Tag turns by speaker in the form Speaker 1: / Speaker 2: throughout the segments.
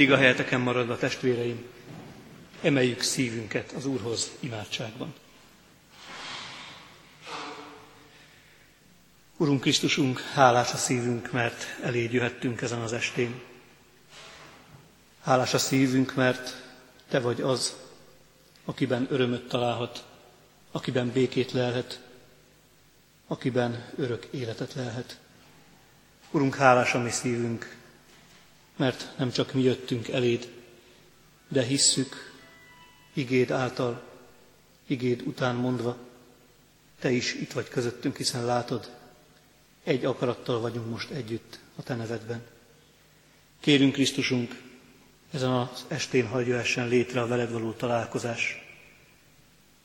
Speaker 1: Mindig a helyeteken maradva, testvéreim, emeljük szívünket az Úrhoz imádságban. Urunk Krisztusunk, hálás a szívünk, mert eléd jöhettünk ezen az estén. Hálás a szívünk, mert Te vagy az, akiben örömöt találhat, akiben békét lelhet, akiben örök életet lelhet. Urunk, hálás a mi szívünk, mert nem csak mi jöttünk eléd, de hisszük igéd által, igéd után mondva, Te is itt vagy közöttünk, hiszen látod, egy akarattal vagyunk most együtt a Te nevedben. Kérünk Krisztusunk, ezen az estén hagyja essen létre a veled való találkozás.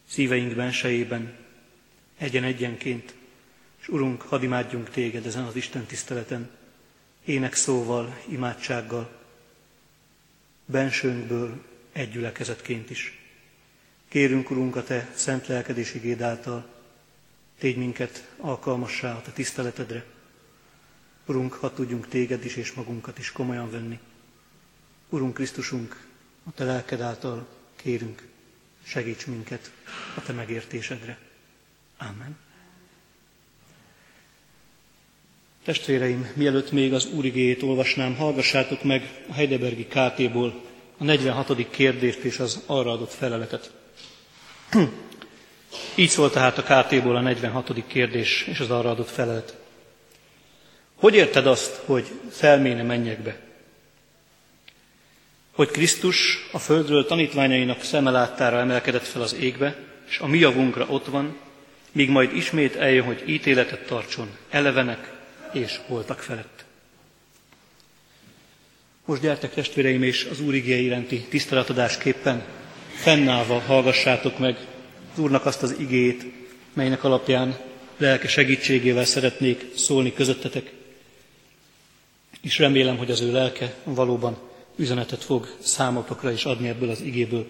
Speaker 1: Szíveink bensejében, egyen-egyenként, és Urunk, hadd imádjunk Téged ezen az Isten tiszteleten, énekszóval, imádsággal, bensőnkből egy gyülekezetként is. Kérünk, Urunk, a Te szent lelkedés igéd által, tégy minket alkalmassá a Te tiszteletedre. Urunk, ha tudjunk Téged is és magunkat is komolyan venni. Urunk Krisztusunk, a Te lelked által kérünk, segíts minket a Te megértésedre. Amen. Testvéreim, mielőtt még az Úrigéjét olvasnám, hallgassátok meg a Heidelbergi KT-ból a 46. kérdést és az arra adott feleletet. Így szólt tehát a KT-ból a 46. kérdés és az arra adott felelet. Hogy érted azt, hogy felméne mennyekbe? Hogy Krisztus a földről tanítványainak szemeláttára emelkedett fel az égbe, és a mi javunkra ott van, míg majd ismét eljön, hogy ítéletet tartson elevenek és voltak felett. Most gyertek testvéreim, és az Úr igény iránti tiszteletadásképpen fennállva hallgassátok meg az Úrnak azt az igét, melynek alapján lelke segítségével szeretnék szólni közöttetek, és remélem, hogy az ő lelke valóban üzenetet fog számotokra is adni ebből az igéből,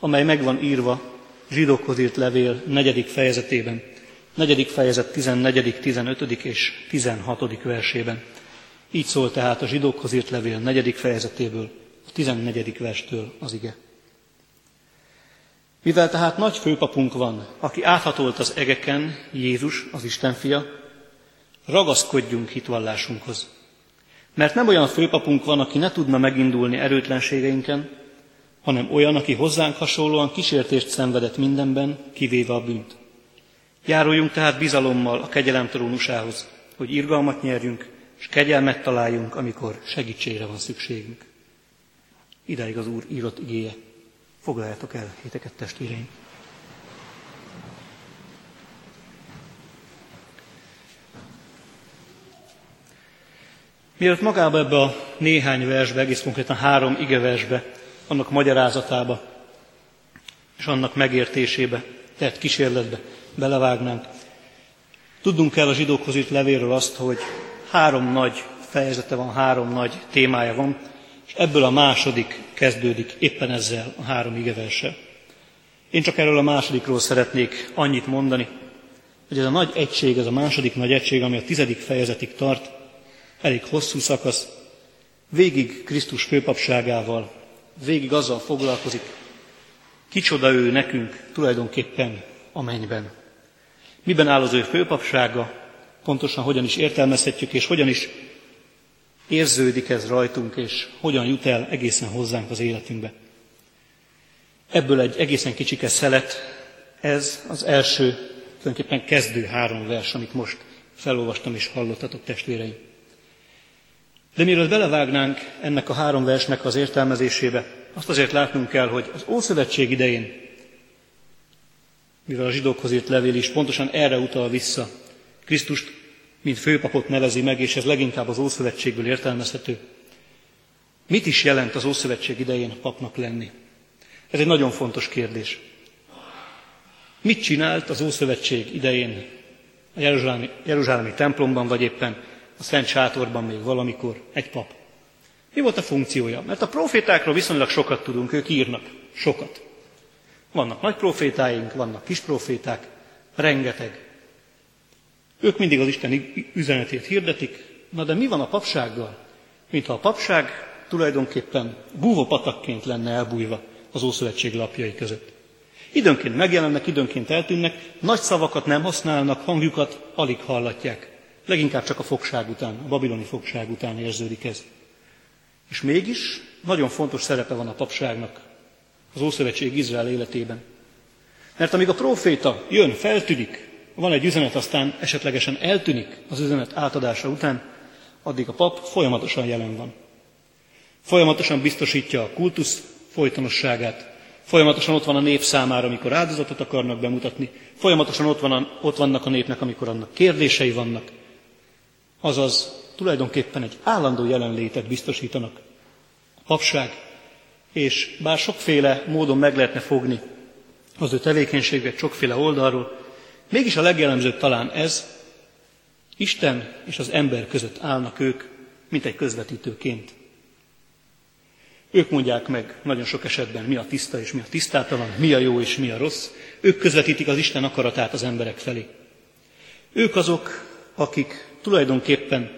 Speaker 1: amely megvan írva zsidókhoz írt levél negyedik fejezetében, negyedik fejezet 14., 15. és 16. versében. Így szól tehát a zsidókhoz írt levél negyedik fejezetéből, a 14. verstől az ige. Mivel tehát nagy főpapunk van, aki áthatolt az egeken, Jézus, az Isten fia, ragaszkodjunk hitvallásunkhoz. Mert nem olyan főpapunk van, aki ne tudna megindulni erőtlenségeinken, hanem olyan, aki hozzánk hasonlóan kísértést szenvedett mindenben, kivéve a bűnt. Járuljunk tehát bizalommal a kegyelem trónusához, hogy irgalmat nyerjünk, és kegyelmet találjunk, amikor segítségre van szükségünk. Idáig az Úr írott igéje. Foglaljátok el héteket, testvéreim! Mielőtt magába ebbe a néhány versbe, egész konkrétan három igeversbe, annak magyarázatába és annak megértésébe, tehát kísérletbe belevágnánk, tudnunk kell a zsidókhoz írt levélről azt, hogy három nagy fejezete van, három nagy témája van, és ebből a második kezdődik éppen ezzel a három igeverssel. Én csak erről a másodikról szeretnék annyit mondani, hogy ez a nagy egység, ez a második nagy egység, ami a tizedik fejezetig tart, elég hosszú szakasz, végig Krisztus főpapságával, végig azzal foglalkozik, kicsoda ő nekünk tulajdonképpen a mennyben. Miben áll az ő főpapsága, pontosan hogyan is értelmezhetjük, és hogyan is érződik ez rajtunk, és hogyan jut el egészen hozzánk az életünkbe. Ebből egy egészen kicsike szelet, ez az első, tulajdonképpen kezdő három vers, amit most felolvastam és hallottatok testvéreim. De mielőtt belevágnánk ennek a három versnek az értelmezésébe, azt azért látnunk kell, hogy az Ószövetség idején, mivel a zsidókhoz írt levél is pontosan erre utal vissza, Krisztust, mint főpapot nevezi meg, és ez leginkább az Ószövetségből értelmezhető. Mit is jelent az Ószövetség idején papnak lenni? Ez egy nagyon fontos kérdés. Mit csinált az Ószövetség idején a Jeruzsálemi, Jeruzsálemi templomban, vagy éppen a Szent Sátorban még valamikor egy pap. Mi volt a funkciója? Mert a profétákról viszonylag sokat tudunk, ők írnak. Sokat. Vannak nagy profétáink, vannak kis proféták, rengeteg. Ők mindig az Isten üzenetét hirdetik, na de mi van a papsággal? Mintha a papság tulajdonképpen búvópatakként lenne elbújva az Ószövetség lapjai között. Időnként megjelennek, időnként eltűnnek, nagy szavakat nem használnak, hangjukat alig hallatják. Leginkább csak a fogság után, a babiloni fogság után érződik ez. És mégis nagyon fontos szerepe van a papságnak az Ószövetség Izrael életében. Mert amíg a próféta jön, feltűnik, van egy üzenet, aztán esetlegesen eltűnik az üzenet átadása után, addig a pap folyamatosan jelen van. Folyamatosan biztosítja a kultusz folytonosságát, folyamatosan ott van a nép számára, amikor áldozatot akarnak bemutatni, folyamatosan ott, van a, ott vannak a népnek, amikor annak kérdései vannak. Azaz tulajdonképpen egy állandó jelenlétet biztosítanak a papság, és bár sokféle módon meg lehetne fogni az ő tevékenységet sokféle oldalról, mégis a legjellemzőbb talán ez, Isten és az ember között állnak ők, mint egy közvetítőként. Ők mondják meg nagyon sok esetben, mi a tiszta és mi a tisztátalan, mi a jó és mi a rossz. Ők közvetítik az Isten akaratát az emberek felé. Ők azok, akik tulajdonképpen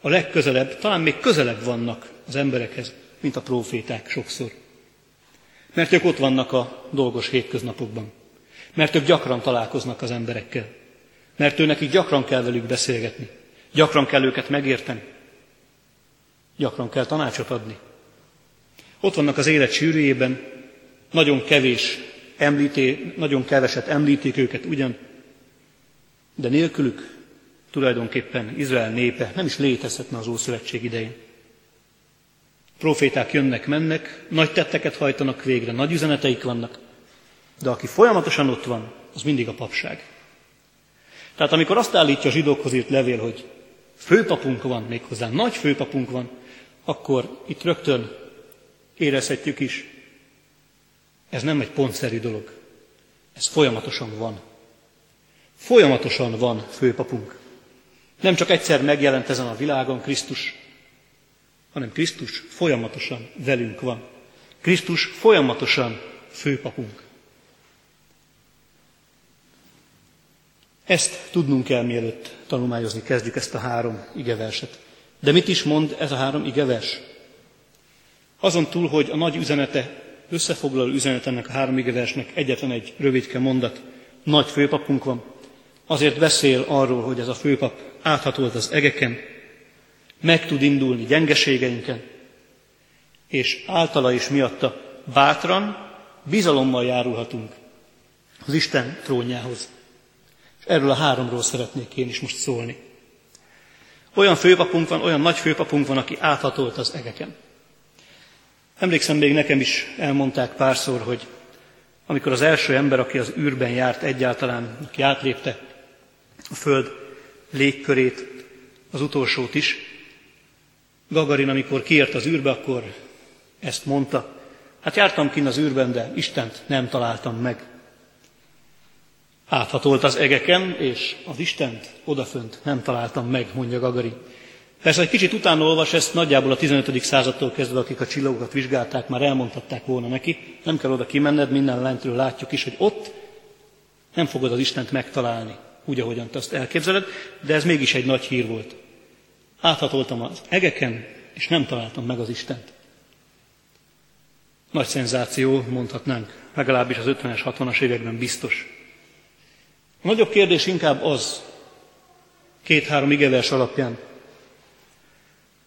Speaker 1: a legközelebb, talán még közelebb vannak az emberekhez, mint a proféták sokszor. Mert ők ott vannak a dolgos hétköznapokban. Mert ők gyakran találkoznak az emberekkel. Mert ő nekik gyakran kell velük beszélgetni. Gyakran kell őket megérteni. Gyakran kell tanácsot adni. Ott vannak az élet sűrűjében, nagyon kevés említé, nagyon keveset említik őket ugyan, de nélkülük tulajdonképpen Izrael népe nem is létezhetne az Ószövetség idején. Proféták jönnek, mennek, nagy tetteket hajtanak végre, nagy üzeneteik vannak, de aki folyamatosan ott van, az mindig a papság. Tehát amikor azt állítja a zsidókhoz írt levél, hogy főpapunk van, méghozzá nagy főpapunk van, akkor itt rögtön érezhetjük is, ez nem egy pontszerű dolog. Ez folyamatosan van. Folyamatosan van főpapunk. Nem csak egyszer megjelent ezen a világon Krisztus, hanem Krisztus folyamatosan velünk van. Krisztus folyamatosan főpapunk. Ezt tudnunk kell, mielőtt tanulmányozni kezdjük ezt a három igeverset. De mit is mond ez a három igevers? Azon túl, hogy a nagy üzenete, összefoglaló üzenet ennek a három igeversnek egyetlen egy rövidke mondat, nagy főpapunk van, azért beszél arról, hogy ez a főpap áthatolt az egeken, meg tud indulni gyengeségeinken, és általa is miatta bátran, bizalommal járulhatunk az Isten trónjához. És erről a háromról szeretnék én is most szólni. Olyan főpapunk van, olyan nagy főpapunk van, aki áthatolt az egeken. Emlékszem, még nekem is elmondták párszor, hogy amikor az első ember, aki az űrben járt egyáltalán, aki átlépte a Föld légkörét, az utolsót is, Gagarin, amikor kiért az űrbe, akkor ezt mondta. Hát jártam kint az űrben, de Istent nem találtam meg. Áthatolt az egeken, és az Istent odafönt nem találtam meg, mondja Gagarin. Persze, egy kicsit utána olvas, ezt nagyjából a 15. századtól kezdve, akik a csillagokat vizsgálták, már elmondhatták volna neki. Nem kell oda kimenned, minden lentről látjuk is, hogy ott nem fogod az Istent megtalálni, úgy, ahogyan te azt elképzeled, de ez mégis egy nagy hír volt. Áthatoltam az egeken, és nem találtam meg az Istent. Nagy szenzáció, mondhatnánk, legalábbis az 50-es, 60-as években biztos. A nagyobb kérdés inkább az, két-három igevers alapján,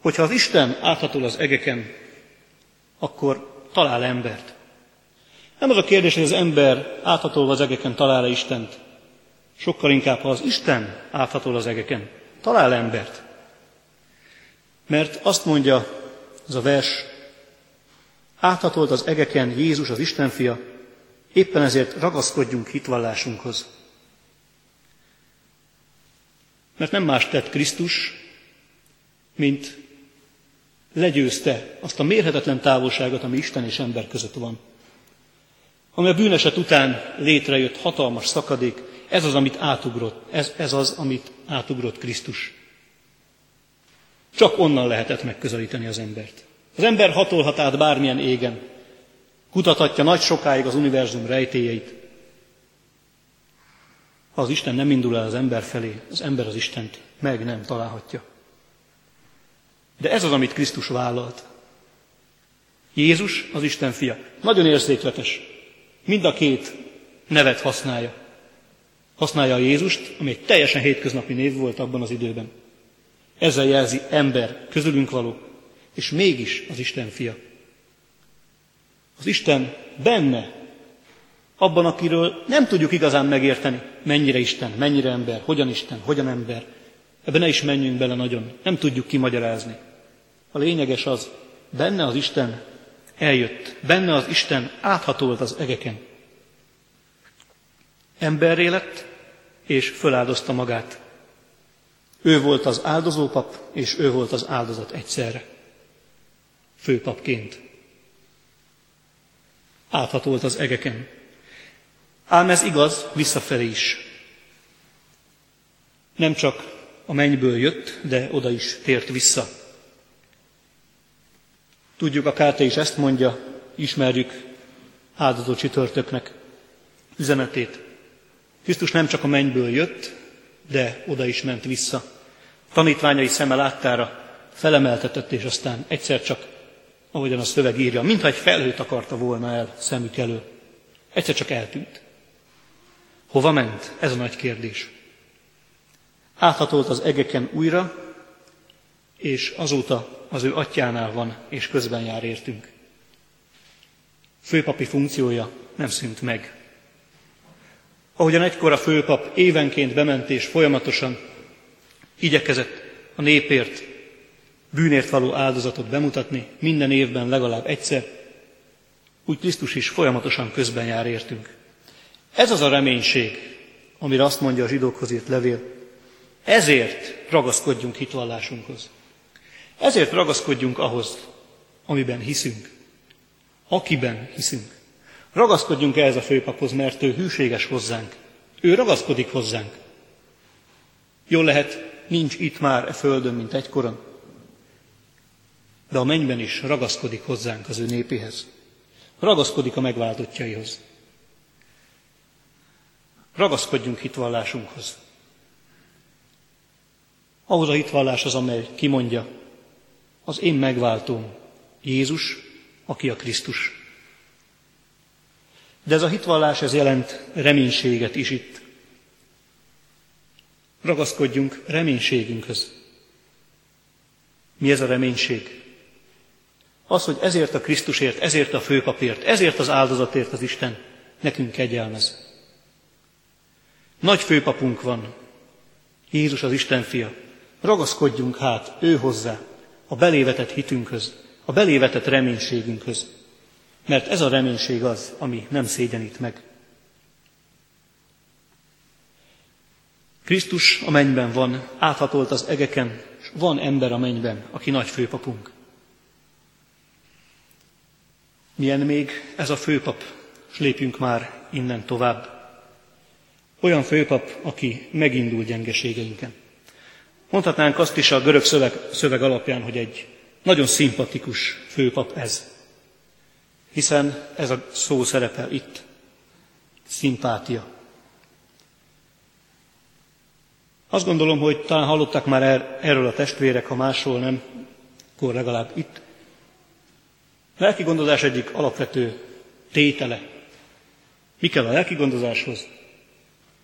Speaker 1: hogyha az Isten áthatol az egeken, akkor talál embert. Nem az a kérdés, hogy az ember áthatolva az egeken talál-e Istent. Sokkal inkább, ha az Isten áthatol az egeken, talál embert. Mert azt mondja ez a vers, áthatolt az egeken Jézus az Isten fia, éppen ezért ragaszkodjunk hitvallásunkhoz. Mert nem más tett Krisztus, mint legyőzte azt a mérhetetlen távolságot, ami Isten és ember között van. Ami a bűneset után létrejött hatalmas szakadék, ez az, amit átugrott, ez, ez az, amit átugrott Krisztus. Csak onnan lehetett megközelíteni az embert. Az ember hatolhat át bármilyen égen, kutathatja nagy sokáig az univerzum rejtélyeit. Ha az Isten nem indul el az ember felé, az ember az Istent meg nem találhatja. De ez az, amit Krisztus vállalt. Jézus az Isten fia. Nagyon érzékletes. Mind a két nevet használja. Használja a Jézust, ami egy teljesen hétköznapi név volt abban az időben. Ezzel jelzi ember, közülünk való, és mégis az Isten fia. Az Isten benne, abban, akiről nem tudjuk igazán megérteni, mennyire Isten, mennyire ember, hogyan Isten, hogyan ember. Ebben ne is menjünk bele nagyon, nem tudjuk kimagyarázni. A lényeges az, benne az Isten eljött, benne az Isten áthatolt az egeken. Emberré lett, és föláldozta magát. Ő volt az áldozópap, és ő volt az áldozat egyszerre. Főpapként. Áthatolt az egeken. Ám ez igaz visszafelé is. Nem csak a mennyből jött, de oda is tért vissza. Tudjuk, a Kárta is ezt mondja, ismerjük áldozó csütörtöknek üzenetét. Krisztus nem csak a mennyből jött, de oda is ment vissza. Tanítványai szeme láttára felemeltetett, és aztán egyszer csak, ahogyan a szöveg írja, mintha egy felhőt akarta volna el szemük elő. Egyszer csak eltűnt. Hova ment? Ez a nagy kérdés. Áthatolt az egeken újra, és azóta az ő atyánál van, és közben jár értünk. Főpapi funkciója nem szűnt meg. Ahogyan egykor a főpap évenként bement és folyamatosan igyekezett a népért, bűnért való áldozatot bemutatni, minden évben legalább egyszer, úgy Krisztus is folyamatosan közben jár értünk. Ez az a reménység, amire azt mondja a zsidókhoz írt levél. Ezért ragaszkodjunk hitvallásunkhoz. Ezért ragaszkodjunk ahhoz, amiben hiszünk, akiben hiszünk. Ragaszkodjunk ehhez a főpaphoz, mert ő hűséges hozzánk. Ő ragaszkodik hozzánk. Jól lehet, nincs itt már e földön, mint egykoron, de a mennyben is ragaszkodik hozzánk az ő népéhez. Ragaszkodik a megváltottjaihoz. Ragaszkodjunk hitvallásunkhoz. Ahhoz a hitvalláshoz, amely kimondja, az én megváltóm, Jézus, aki a Krisztus. De ez a hitvallás, ez jelent reménységet is itt. Ragaszkodjunk reménységünkhöz. Mi ez a reménység? Az, hogy ezért a Krisztusért, ezért a főpapért, ezért az áldozatért az Isten nekünk kegyelmez. Nagy főpapunk van, Jézus az Isten fia. Ragaszkodjunk hát ő hozzá, a belévetett hitünkhöz, a belévetett reménységünkhöz. Mert ez a reménység az, ami nem szégyenít meg. Krisztus a mennyben van, áthatolt az egeken, és van ember a mennyben, aki nagy főpapunk. Milyen még ez a főpap, és lépjünk már innen tovább. Olyan főpap, aki megindul gyengeségeinken. Mondhatnánk azt is a görög szöveg, szöveg alapján, hogy egy nagyon szimpatikus főpap ez. Hiszen ez a szó szerepel itt. Szimpátia. Azt gondolom, hogy talán hallottak már er, erről a testvérek, ha máshol nem, akkor legalább itt. A lelki gondozás egyik alapvető tétele. Mi kell a lelki gondozáshoz?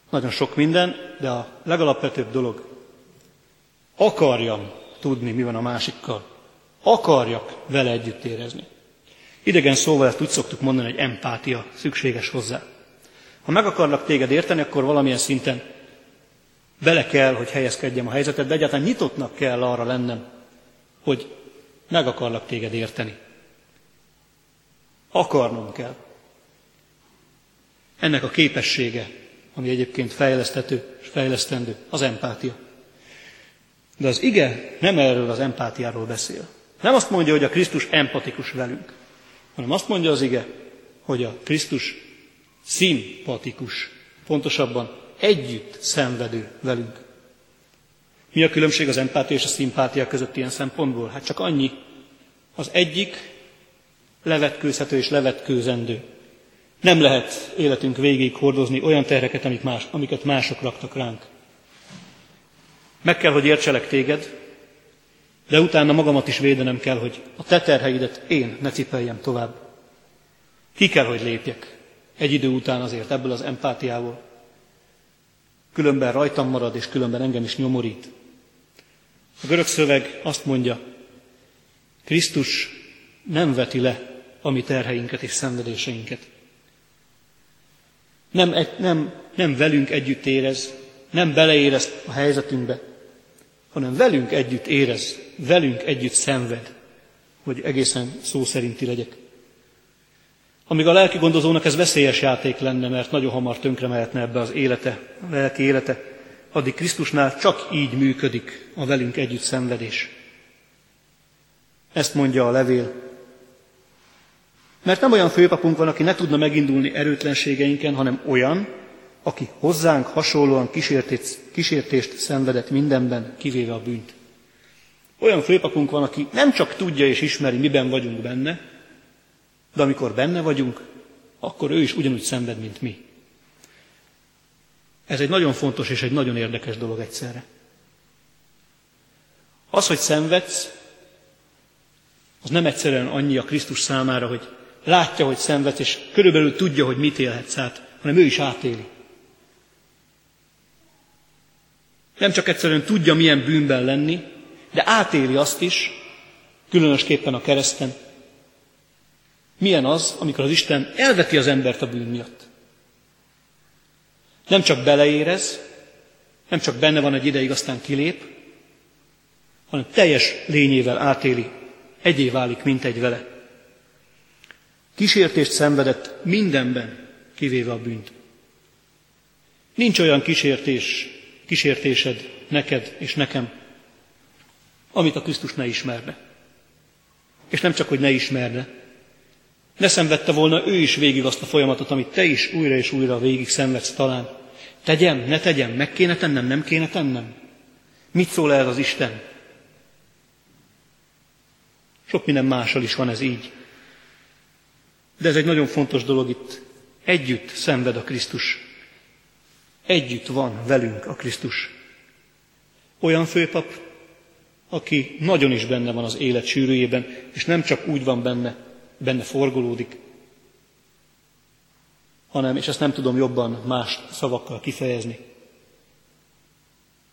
Speaker 1: Nagyon sok minden, de a legalapvetőbb dolog, akarjam tudni, mi van a másikkal. Akarjak vele együtt érezni. Idegen szóval ezt úgy szoktuk mondani, hogy empátia szükséges hozzá. Ha meg akarlak téged érteni, akkor valamilyen szinten bele kell, hogy helyezkedjem a helyzetet, de egyáltalán nyitottnak kell arra lennem, hogy meg akarlak téged érteni. Akarnom kell. Ennek a képessége, ami egyébként fejlesztető és fejlesztendő, az empátia. De az ige nem erről az empátiáról beszél. Nem azt mondja, hogy a Krisztus empatikus velünk, hanem azt mondja az ige, hogy a Krisztus szimpatikus, pontosabban együtt szenvedő velünk. Mi a különbség az empátia és a szimpátia között ilyen szempontból? Hát csak annyi, az egyik levetkőzhető és levetkőzendő. Nem lehet életünk végig hordozni olyan terheket, amik más, amiket mások raktak ránk. Meg kell, hogy értselek téged, de utána magamat is védenem kell, hogy a te terheidet én ne cipeljem tovább. Ki kell, hogy lépjek egy idő után azért ebből az empátiából. Különben rajtam marad, és különben engem is nyomorít. A görög szöveg azt mondja, Krisztus nem veti le a mi terheinket és szenvedéseinket. Nem, nem, nem velünk együtt érez, nem beleérez a helyzetünkbe, hanem velünk együtt érez, velünk együtt szenved, hogy egészen szó szerinti legyek. Amíg a lelki gondozónak ez veszélyes játék lenne, mert nagyon hamar tönkre mehetne ebbe az élete, a lelki élete, addig Krisztusnál csak így működik a velünk együtt szenvedés. Ezt mondja a levél. Mert nem olyan főpapunk van, aki ne tudna megindulni erőtlenségeinken, hanem olyan, aki hozzánk hasonlóan kísértést, kísértést szenvedett mindenben, kivéve a bűnt. Olyan főpapunk van, aki nem csak tudja és ismeri, miben vagyunk benne, de amikor benne vagyunk, akkor ő is ugyanúgy szenved, mint mi. Ez egy nagyon fontos és egy nagyon érdekes dolog egyszerre. Az, hogy szenvedsz, az nem egyszerűen annyi a Krisztus számára, hogy látja, hogy szenvedsz, és körülbelül tudja, hogy mit élhetsz át, hanem ő is átéli. Nem csak egyszerűen tudja, milyen bűnben lenni, de átéli azt is, különösképpen a kereszten, milyen az, amikor az Isten elveti az embert a bűn miatt. Nem csak beleérez, nem csak benne van egy ideig, aztán kilép, hanem teljes lényével átéli, egyé válik, mint egy vele. Kísértést szenvedett mindenben, kivéve a bűnt. Nincs olyan kísértés, kísértésed neked és nekem, amit a Krisztus ne ismerne. És nem csak, hogy ne ismerne, ne szenvedte volna ő is végig azt a folyamatot, amit te is újra és újra végig szenvedsz talán. Tegyem, ne tegyem, meg kéne tennem, nem kéne tennem? Mit szól ez az Isten? Sok minden mással is van ez így. De ez egy nagyon fontos dolog itt. Együtt szenved a Krisztus. Együtt van velünk a Krisztus. Olyan főpap, aki nagyon is benne van az élet sűrűjében, és nem csak úgy van benne, benne forgolódik, hanem, és ezt nem tudom jobban más szavakkal kifejezni,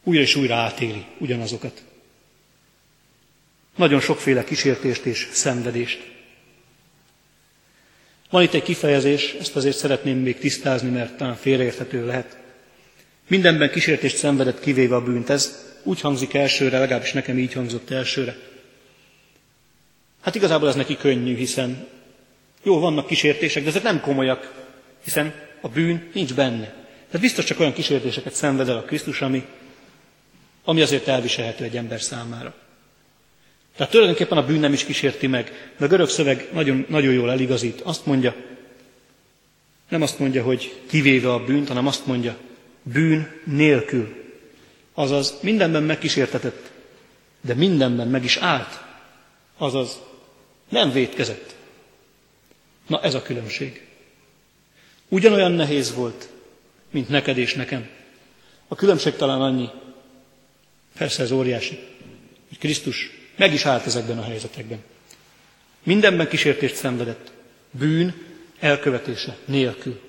Speaker 1: újra és újra átéli ugyanazokat. Nagyon sokféle kísértést és szenvedést. Van itt egy kifejezés, ezt azért szeretném még tisztázni, mert talán félreérthető lehet. Mindenben kísértést szenvedett, kivéve a bűnt. Ez úgy hangzik elsőre, legalábbis nekem így hangzott elsőre. Hát igazából ez neki könnyű, hiszen jó, vannak kísértések, de ezek nem komolyak, hiszen a bűn nincs benne. Tehát biztos csak olyan kísértéseket szenved el a Krisztus, ami, ami azért elviselhető egy ember számára. Tehát tulajdonképpen a bűn nem is kísérti meg, de a görög szöveg nagyon, nagyon jól eligazít. Azt mondja, nem azt mondja, hogy kivéve a bűnt, hanem azt mondja, bűn nélkül. Azaz mindenben megkísértetett, de mindenben meg is állt. Azaz nem vétkezett. Na ez a különbség. Ugyanolyan nehéz volt, mint neked és nekem. A különbség talán annyi, persze ez óriási, hogy Krisztus meg is állt ezekben a helyzetekben. Mindenben kísértést szenvedett, bűn elkövetése nélkül.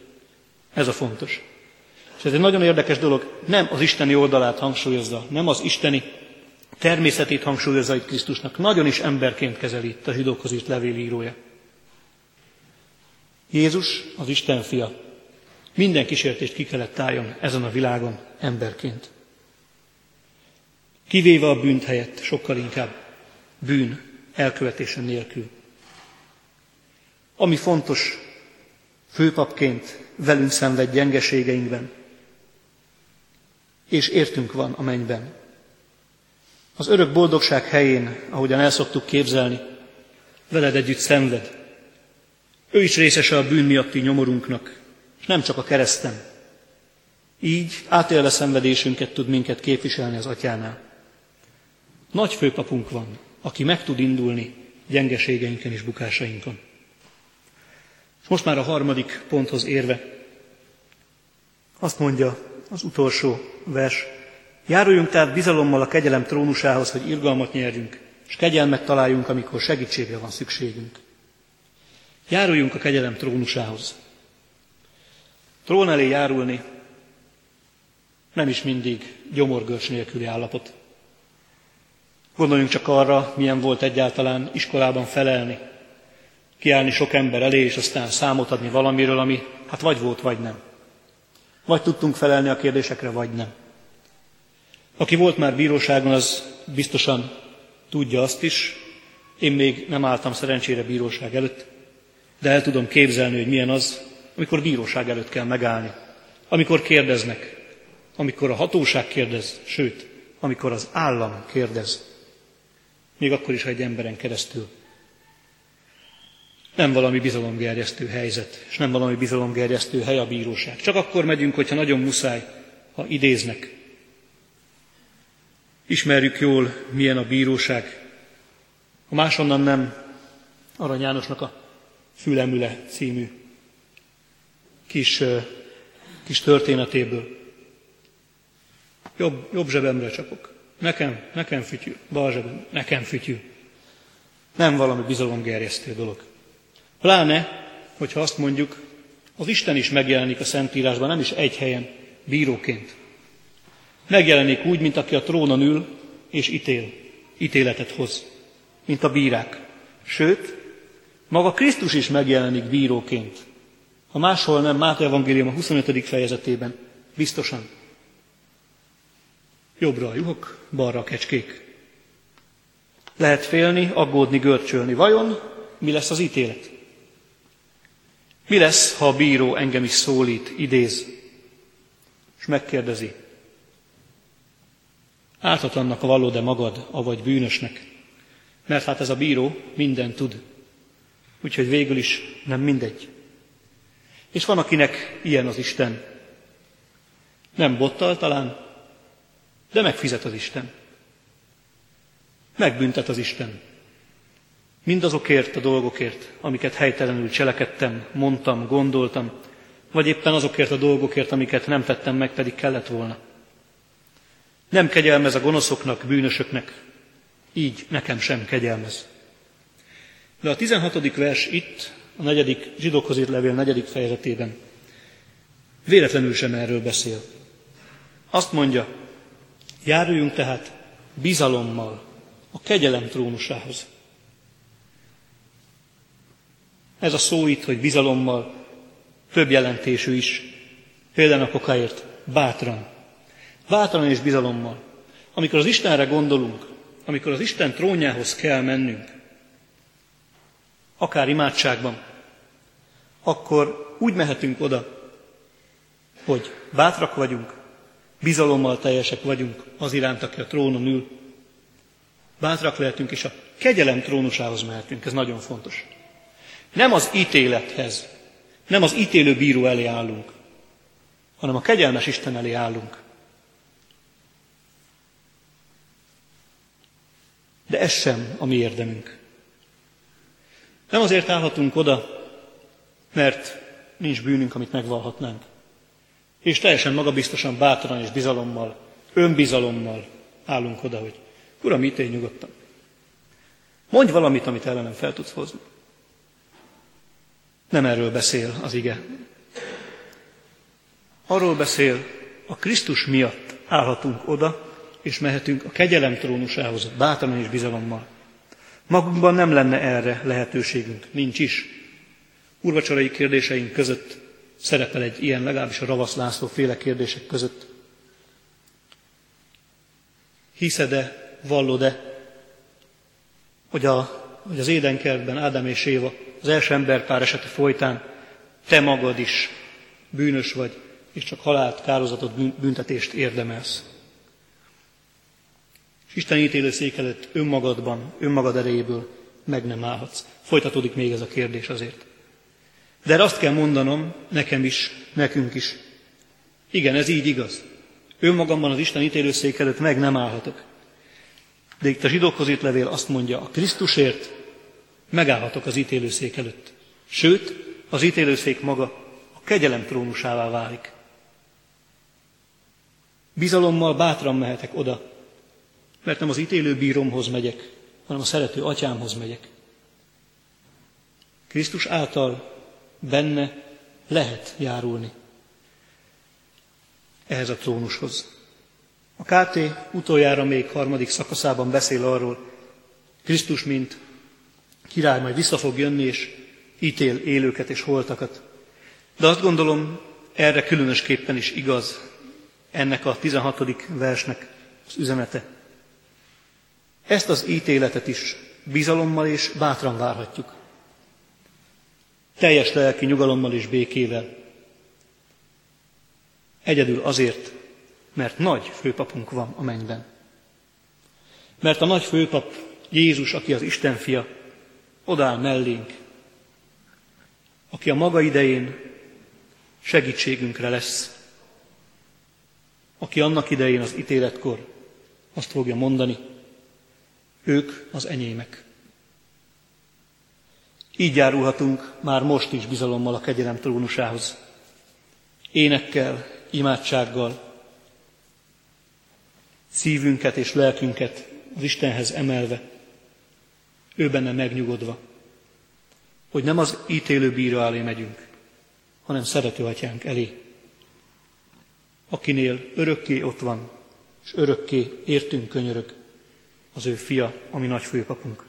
Speaker 1: Ez a fontos. És ez egy nagyon érdekes dolog, nem az isteni oldalát hangsúlyozza, nem az isteni természetét hangsúlyozza itt Krisztusnak, nagyon is emberként kezeli itt a zsidókhoz írt levélírója. Jézus, az Isten fia, minden kísértést ki kellett álljon ezen a világon emberként. Kivéve a bűnt helyett, sokkal inkább bűn elkövetése nélkül. Ami fontos, főpapként velünk szenved gyengeségeinkben, és értünk van a mennyben. Az örök boldogság helyén, ahogyan el szoktuk képzelni, veled együtt szenved, ő is részese a bűn miatti nyomorunknak, és nem csak a kereszten. Így átélve szenvedésünket tud minket képviselni az atyánál. Nagy főpapunk van, aki meg tud indulni gyengeségeinken és bukásainkon. És most már a harmadik ponthoz érve, azt mondja az utolsó vers, járuljunk tehát bizalommal a kegyelem trónusához, hogy irgalmat nyerjünk, és kegyelmet találjunk, amikor segítségre van szükségünk. Járuljunk a kegyelem trónusához. Trón elé járulni nem is mindig gyomorgörcs nélküli állapot. Gondoljunk csak arra, milyen volt egyáltalán iskolában felelni, kiállni sok ember elé, és aztán számot adni valamiről, ami hát vagy volt, vagy nem. Vagy tudtunk felelni a kérdésekre, vagy nem. Aki volt már bíróságon, az biztosan tudja azt is, én még nem álltam szerencsére bíróság előtt, de el tudom képzelni, hogy milyen az, amikor bíróság előtt kell megállni, amikor kérdeznek, amikor a hatóság kérdez, sőt, amikor az állam kérdez, még akkor is, ha egy emberen keresztül. Nem valami bizalomgerjesztő helyzet, és nem valami bizalomgerjesztő hely a bíróság. Csak akkor megyünk, hogyha nagyon muszáj, ha idéznek. Ismerjük jól, milyen a bíróság. A másonnan nem Arany Jánosnak a Fülemüle című kis, kis történetéből. Jobb, jobb zsebemre csapok. Nekem, nekem fütyű, bal zsebem, nekem fütyű. Nem valami bizalomgerjesztő dolog. Pláne, hogyha azt mondjuk, az Isten is megjelenik a Szentírásban, nem is egy helyen, bíróként. Megjelenik úgy, mint aki a trónon ül és ítél, ítéletet hoz, mint a bírák. Sőt, maga Krisztus is megjelenik bíróként. Ha máshol nem, Máté Evangélium a 25. fejezetében, biztosan. Jobbra a juhok, balra a kecskék. Lehet félni, aggódni, görcsölni. Vajon mi lesz az ítélet? Mi lesz, ha a bíró engem is szólít, idéz, és megkérdezi, ártatlannak vallod-e magad, avagy bűnösnek? Mert hát ez a bíró minden tud, úgyhogy végül is nem mindegy. És van, akinek ilyen az Isten. Nem bottal talán, de megfizet az Isten. Megbüntet az Isten. Mindazokért a dolgokért, amiket helytelenül cselekedtem, mondtam, gondoltam, vagy éppen azokért a dolgokért, amiket nem tettem meg, pedig kellett volna. Nem kegyelmez a gonoszoknak, bűnösöknek, így nekem sem kegyelmez. De a 16. vers itt, a negyedik, zsidókhoz írt levél negyedik fejezetében véletlenül sem erről beszél. Azt mondja, járuljunk tehát bizalommal a kegyelem trónusához. Ez a szó itt, hogy bizalommal, több jelentésű is. Kokáért bátran. Bátran és bizalommal. Amikor az Istenre gondolunk, amikor az Isten trónjához kell mennünk, akár imádságban, akkor úgy mehetünk oda, hogy bátrak vagyunk, bizalommal teljesek vagyunk az iránt, aki a trónon ül. Bátrak lehetünk, és a kegyelem trónusához mehetünk, ez nagyon fontos. Nem az ítélethez, nem az ítélő bíró elé állunk, hanem a kegyelmes Isten elé állunk. De ez sem a mi érdemünk. Nem azért állhatunk oda, mert nincs bűnünk, amit megvalhatnánk. És teljesen magabiztosan, bátran és bizalommal, önbizalommal állunk oda, hogy Uram, ítélj nyugodtan. Mondj valamit, amit ellenem fel tudsz hozni. Nem erről beszél az ige. Arról beszél, a Krisztus miatt állhatunk oda, és mehetünk a kegyelem trónusához bátran és bizalommal. Magunkban nem lenne erre lehetőségünk, nincs is. Urvacsorai kérdéseink között szerepel egy ilyen, legalábbis a Ravasz László féle kérdések között. Hiszed-e, vallod-e, hogy, a, hogy az édenkertben Ádám és Éva az első emberpár esete folytán te magad is bűnös vagy, és csak halált, kározatot, büntetést érdemelsz. És Isten ítélőszék előtt önmagadban, önmagad erejéből meg nem állhatsz. Folytatódik még ez a kérdés azért. De azt kell mondanom, nekem is, nekünk is. Igen, ez így igaz. Önmagamban az Isten ítélőszék meg nem állhatok. De itt a zsidókhoz írt levél azt mondja, a Krisztusért megállhatok az ítélőszék előtt. Sőt, az ítélőszék maga a kegyelem trónusává válik. Bizalommal bátran mehetek oda, mert nem az ítélő bíromhoz megyek, hanem a szerető atyámhoz megyek. Krisztus által benne lehet járulni ehhez a trónushoz. A KT utoljára még harmadik szakaszában beszél arról, Krisztus, mint király majd vissza fog jönni, és ítél élőket és holtakat. De azt gondolom, erre különösképpen is igaz ennek a 16. versnek az üzenete. Ezt az ítéletet is bizalommal és bátran várhatjuk. Teljes lelki nyugalommal és békével. Egyedül azért, mert nagy főpapunk van a mennyben. Mert a nagy főpap Jézus, aki az Isten fia, odáll mellénk, aki a maga idején segítségünkre lesz, aki annak idején az ítéletkor azt fogja mondani, ők az enyémek. Így járulhatunk már most is bizalommal a kegyelem trónusához. Énekkel, imádsággal, szívünket és lelkünket az Istenhez emelve, ő benne megnyugodva, hogy nem az ítélő bíró elé megyünk, hanem szerető atyánk elé, akinél örökké ott van, és örökké értünk könyörök, az ő fia, ami nagy főpapunk.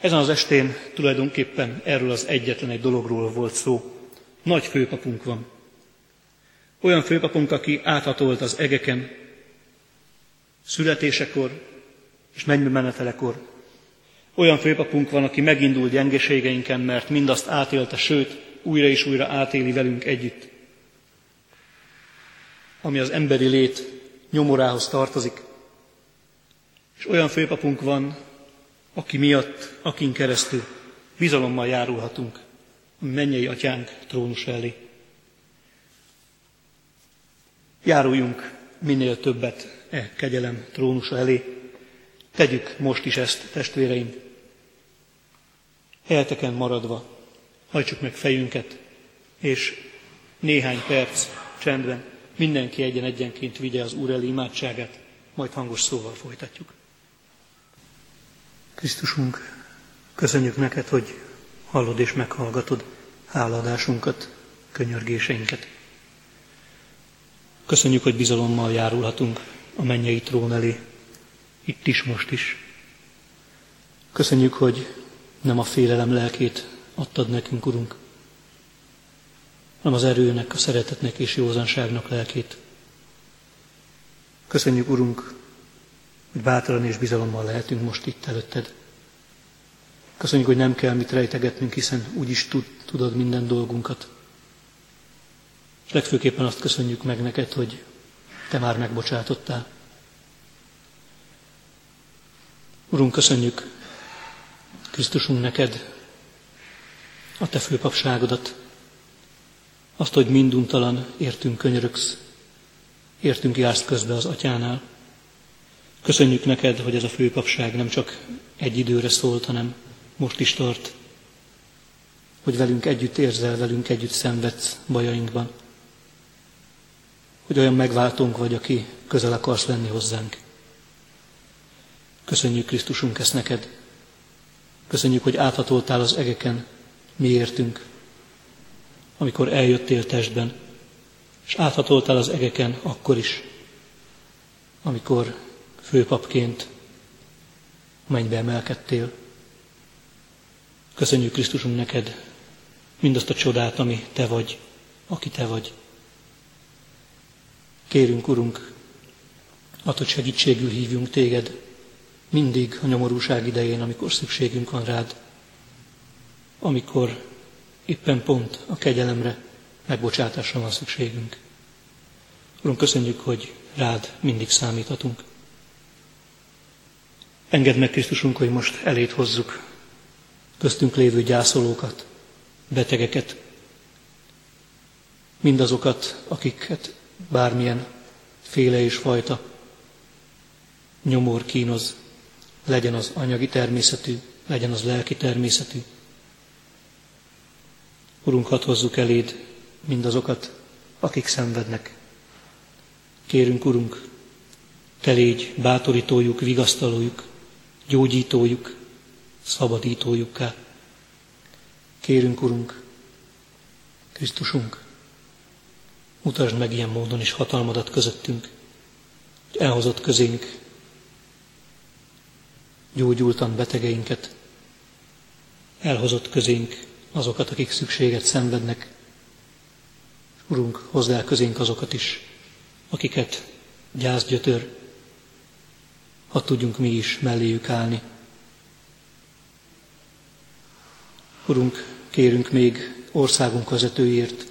Speaker 1: Ezen az estén tulajdonképpen erről az egyetlen egy dologról volt szó. Nagy főpapunk van. Olyan főpapunk, aki áthatolt az egeken, születésekor és mennybe menetelekor. Olyan főpapunk van, aki megindul gyengeségeinken, mert mindazt átélte, sőt, újra és újra átéli velünk együtt. Ami az emberi lét nyomorához tartozik. És olyan főpapunk van, aki miatt, akin keresztül bizalommal járulhatunk a mennyei atyánk trónus elé. Járuljunk minél többet e kegyelem trónusa elé. Tegyük most is ezt, testvéreim. Helyeteken maradva, hajtsuk meg fejünket, és néhány perc csendben mindenki egyen-egyenként vigye az Úr elé imádságát, majd hangos szóval folytatjuk. Krisztusunk, köszönjük neked, hogy hallod és meghallgatod háladásunkat, könyörgéseinket. Köszönjük, hogy bizalommal járulhatunk a mennyei trón elé, itt is, most is. Köszönjük, hogy nem a félelem lelkét adtad nekünk, Urunk, hanem az erőnek, a szeretetnek és józanságnak lelkét. Köszönjük, Urunk, hogy bátran és bizalommal lehetünk most itt előtted. Köszönjük, hogy nem kell mit rejtegetnünk, hiszen úgyis tud, tudod minden dolgunkat. És legfőképpen azt köszönjük meg neked, hogy te már megbocsátottál. Urunk, köszönjük Krisztusunk neked a te főpapságodat, azt, hogy minduntalan értünk könyöröksz, értünk jársz közbe az atyánál. Köszönjük neked, hogy ez a főpapság nem csak egy időre szólt, hanem most is tart, hogy velünk együtt érzel, velünk együtt szenvedsz bajainkban, hogy olyan megváltónk vagy, aki közel akarsz lenni hozzánk. Köszönjük Krisztusunk ezt neked. Köszönjük, hogy áthatoltál az egeken mi értünk, amikor eljöttél testben, és áthatoltál az egeken akkor is, amikor főpapként mennybe emelkedtél. Köszönjük Krisztusunk neked mindazt a csodát, ami te vagy, aki te vagy. Kérünk, Urunk, hogy segítségül hívjunk téged mindig a nyomorúság idején, amikor szükségünk van rád, amikor éppen pont a kegyelemre, megbocsátásra van szükségünk. Urunk, köszönjük, hogy rád mindig számíthatunk. Engedd meg, Krisztusunk, hogy most elét hozzuk köztünk lévő gyászolókat, betegeket, mindazokat, akiket bármilyen féle és fajta nyomor kínoz, legyen az anyagi természetű, legyen az lelki természetű. Urunk, hadd hozzuk eléd mindazokat, akik szenvednek. Kérünk, Urunk, Te légy bátorítójuk, vigasztalójuk, gyógyítójuk, szabadítójukká. Kérünk, Urunk, Krisztusunk, mutasd meg ilyen módon is hatalmadat közöttünk, hogy elhozott közénk gyógyultan betegeinket, elhozott közénk azokat, akik szükséget szenvednek, Urunk, hozd el közénk azokat is, akiket gyászgyötör, ha tudjunk mi is melléjük állni. Urunk, kérünk még országunk vezetőért,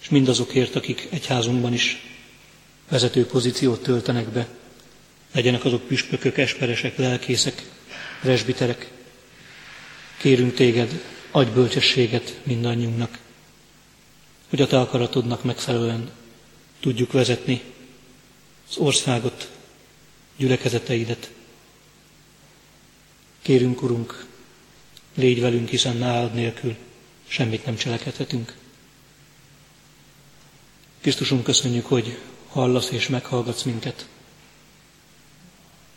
Speaker 1: és mindazokért, akik egyházunkban is vezető pozíciót töltenek be, legyenek azok püspökök, esperesek, lelkészek, presbiterek. Kérünk téged, adj bölcsességet mindannyiunknak, hogy a te akaratodnak megfelelően tudjuk vezetni az országot, gyülekezeteidet. Kérünk, Urunk, légy velünk, hiszen nálad nélkül semmit nem cselekedhetünk. Krisztusunk, köszönjük, hogy hallasz és meghallgatsz minket.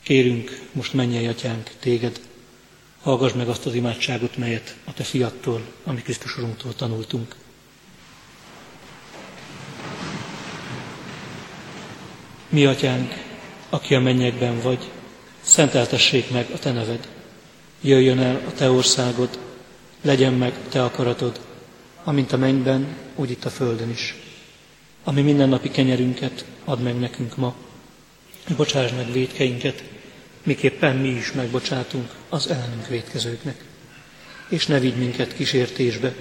Speaker 1: Kérünk, most menjen, atyánk, téged, hallgass meg azt az imádságot, melyet a te fiattól, ami Krisztus Urunktól tanultunk. Mi, atyánk, aki a mennyekben vagy, szenteltessék meg a te neved. Jöjjön el a te országod, legyen meg a te akaratod, amint a mennyben, úgy itt a földön is. Ami mindennapi kenyerünket add meg nekünk ma, bocsáss meg védkeinket, miképpen mi is megbocsátunk az ellenünk védkezőknek. És ne vigy minket kísértésbe,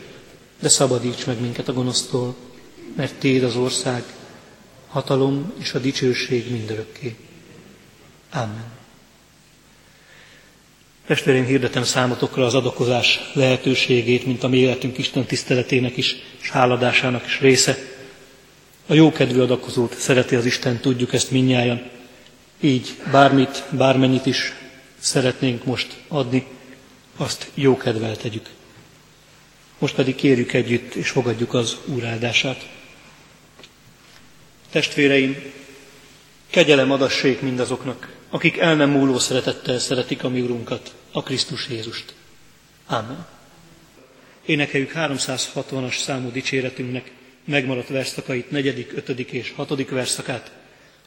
Speaker 1: de szabadíts meg minket a gonosztól, mert Téd az ország, hatalom és a dicsőség mindörökké. Amen. Testvéreim, hirdetem számotokra az adakozás lehetőségét, mint a mi életünk Isten tiszteletének is, és háladásának is része. A jókedvű adakozót szereti az Isten, tudjuk ezt minnyáján. Így bármit, bármennyit is szeretnénk most adni, azt jókedvel tegyük. Most pedig kérjük együtt, és fogadjuk az Úr áldását. Testvéreim, kegyelem adassék mindazoknak, akik el nem múló szeretettel szeretik a mi Urunkat, a Krisztus Jézust. Amen. Énekeljük 360-as számú dicséretünknek megmaradt verszakait, negyedik, ötödik és hatodik verszakát.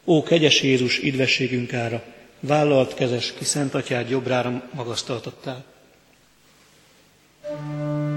Speaker 1: Ó, kegyes Jézus, idvességünk ára, vállalt kezes, ki szent atyád jobbrára magasztaltattál. thank you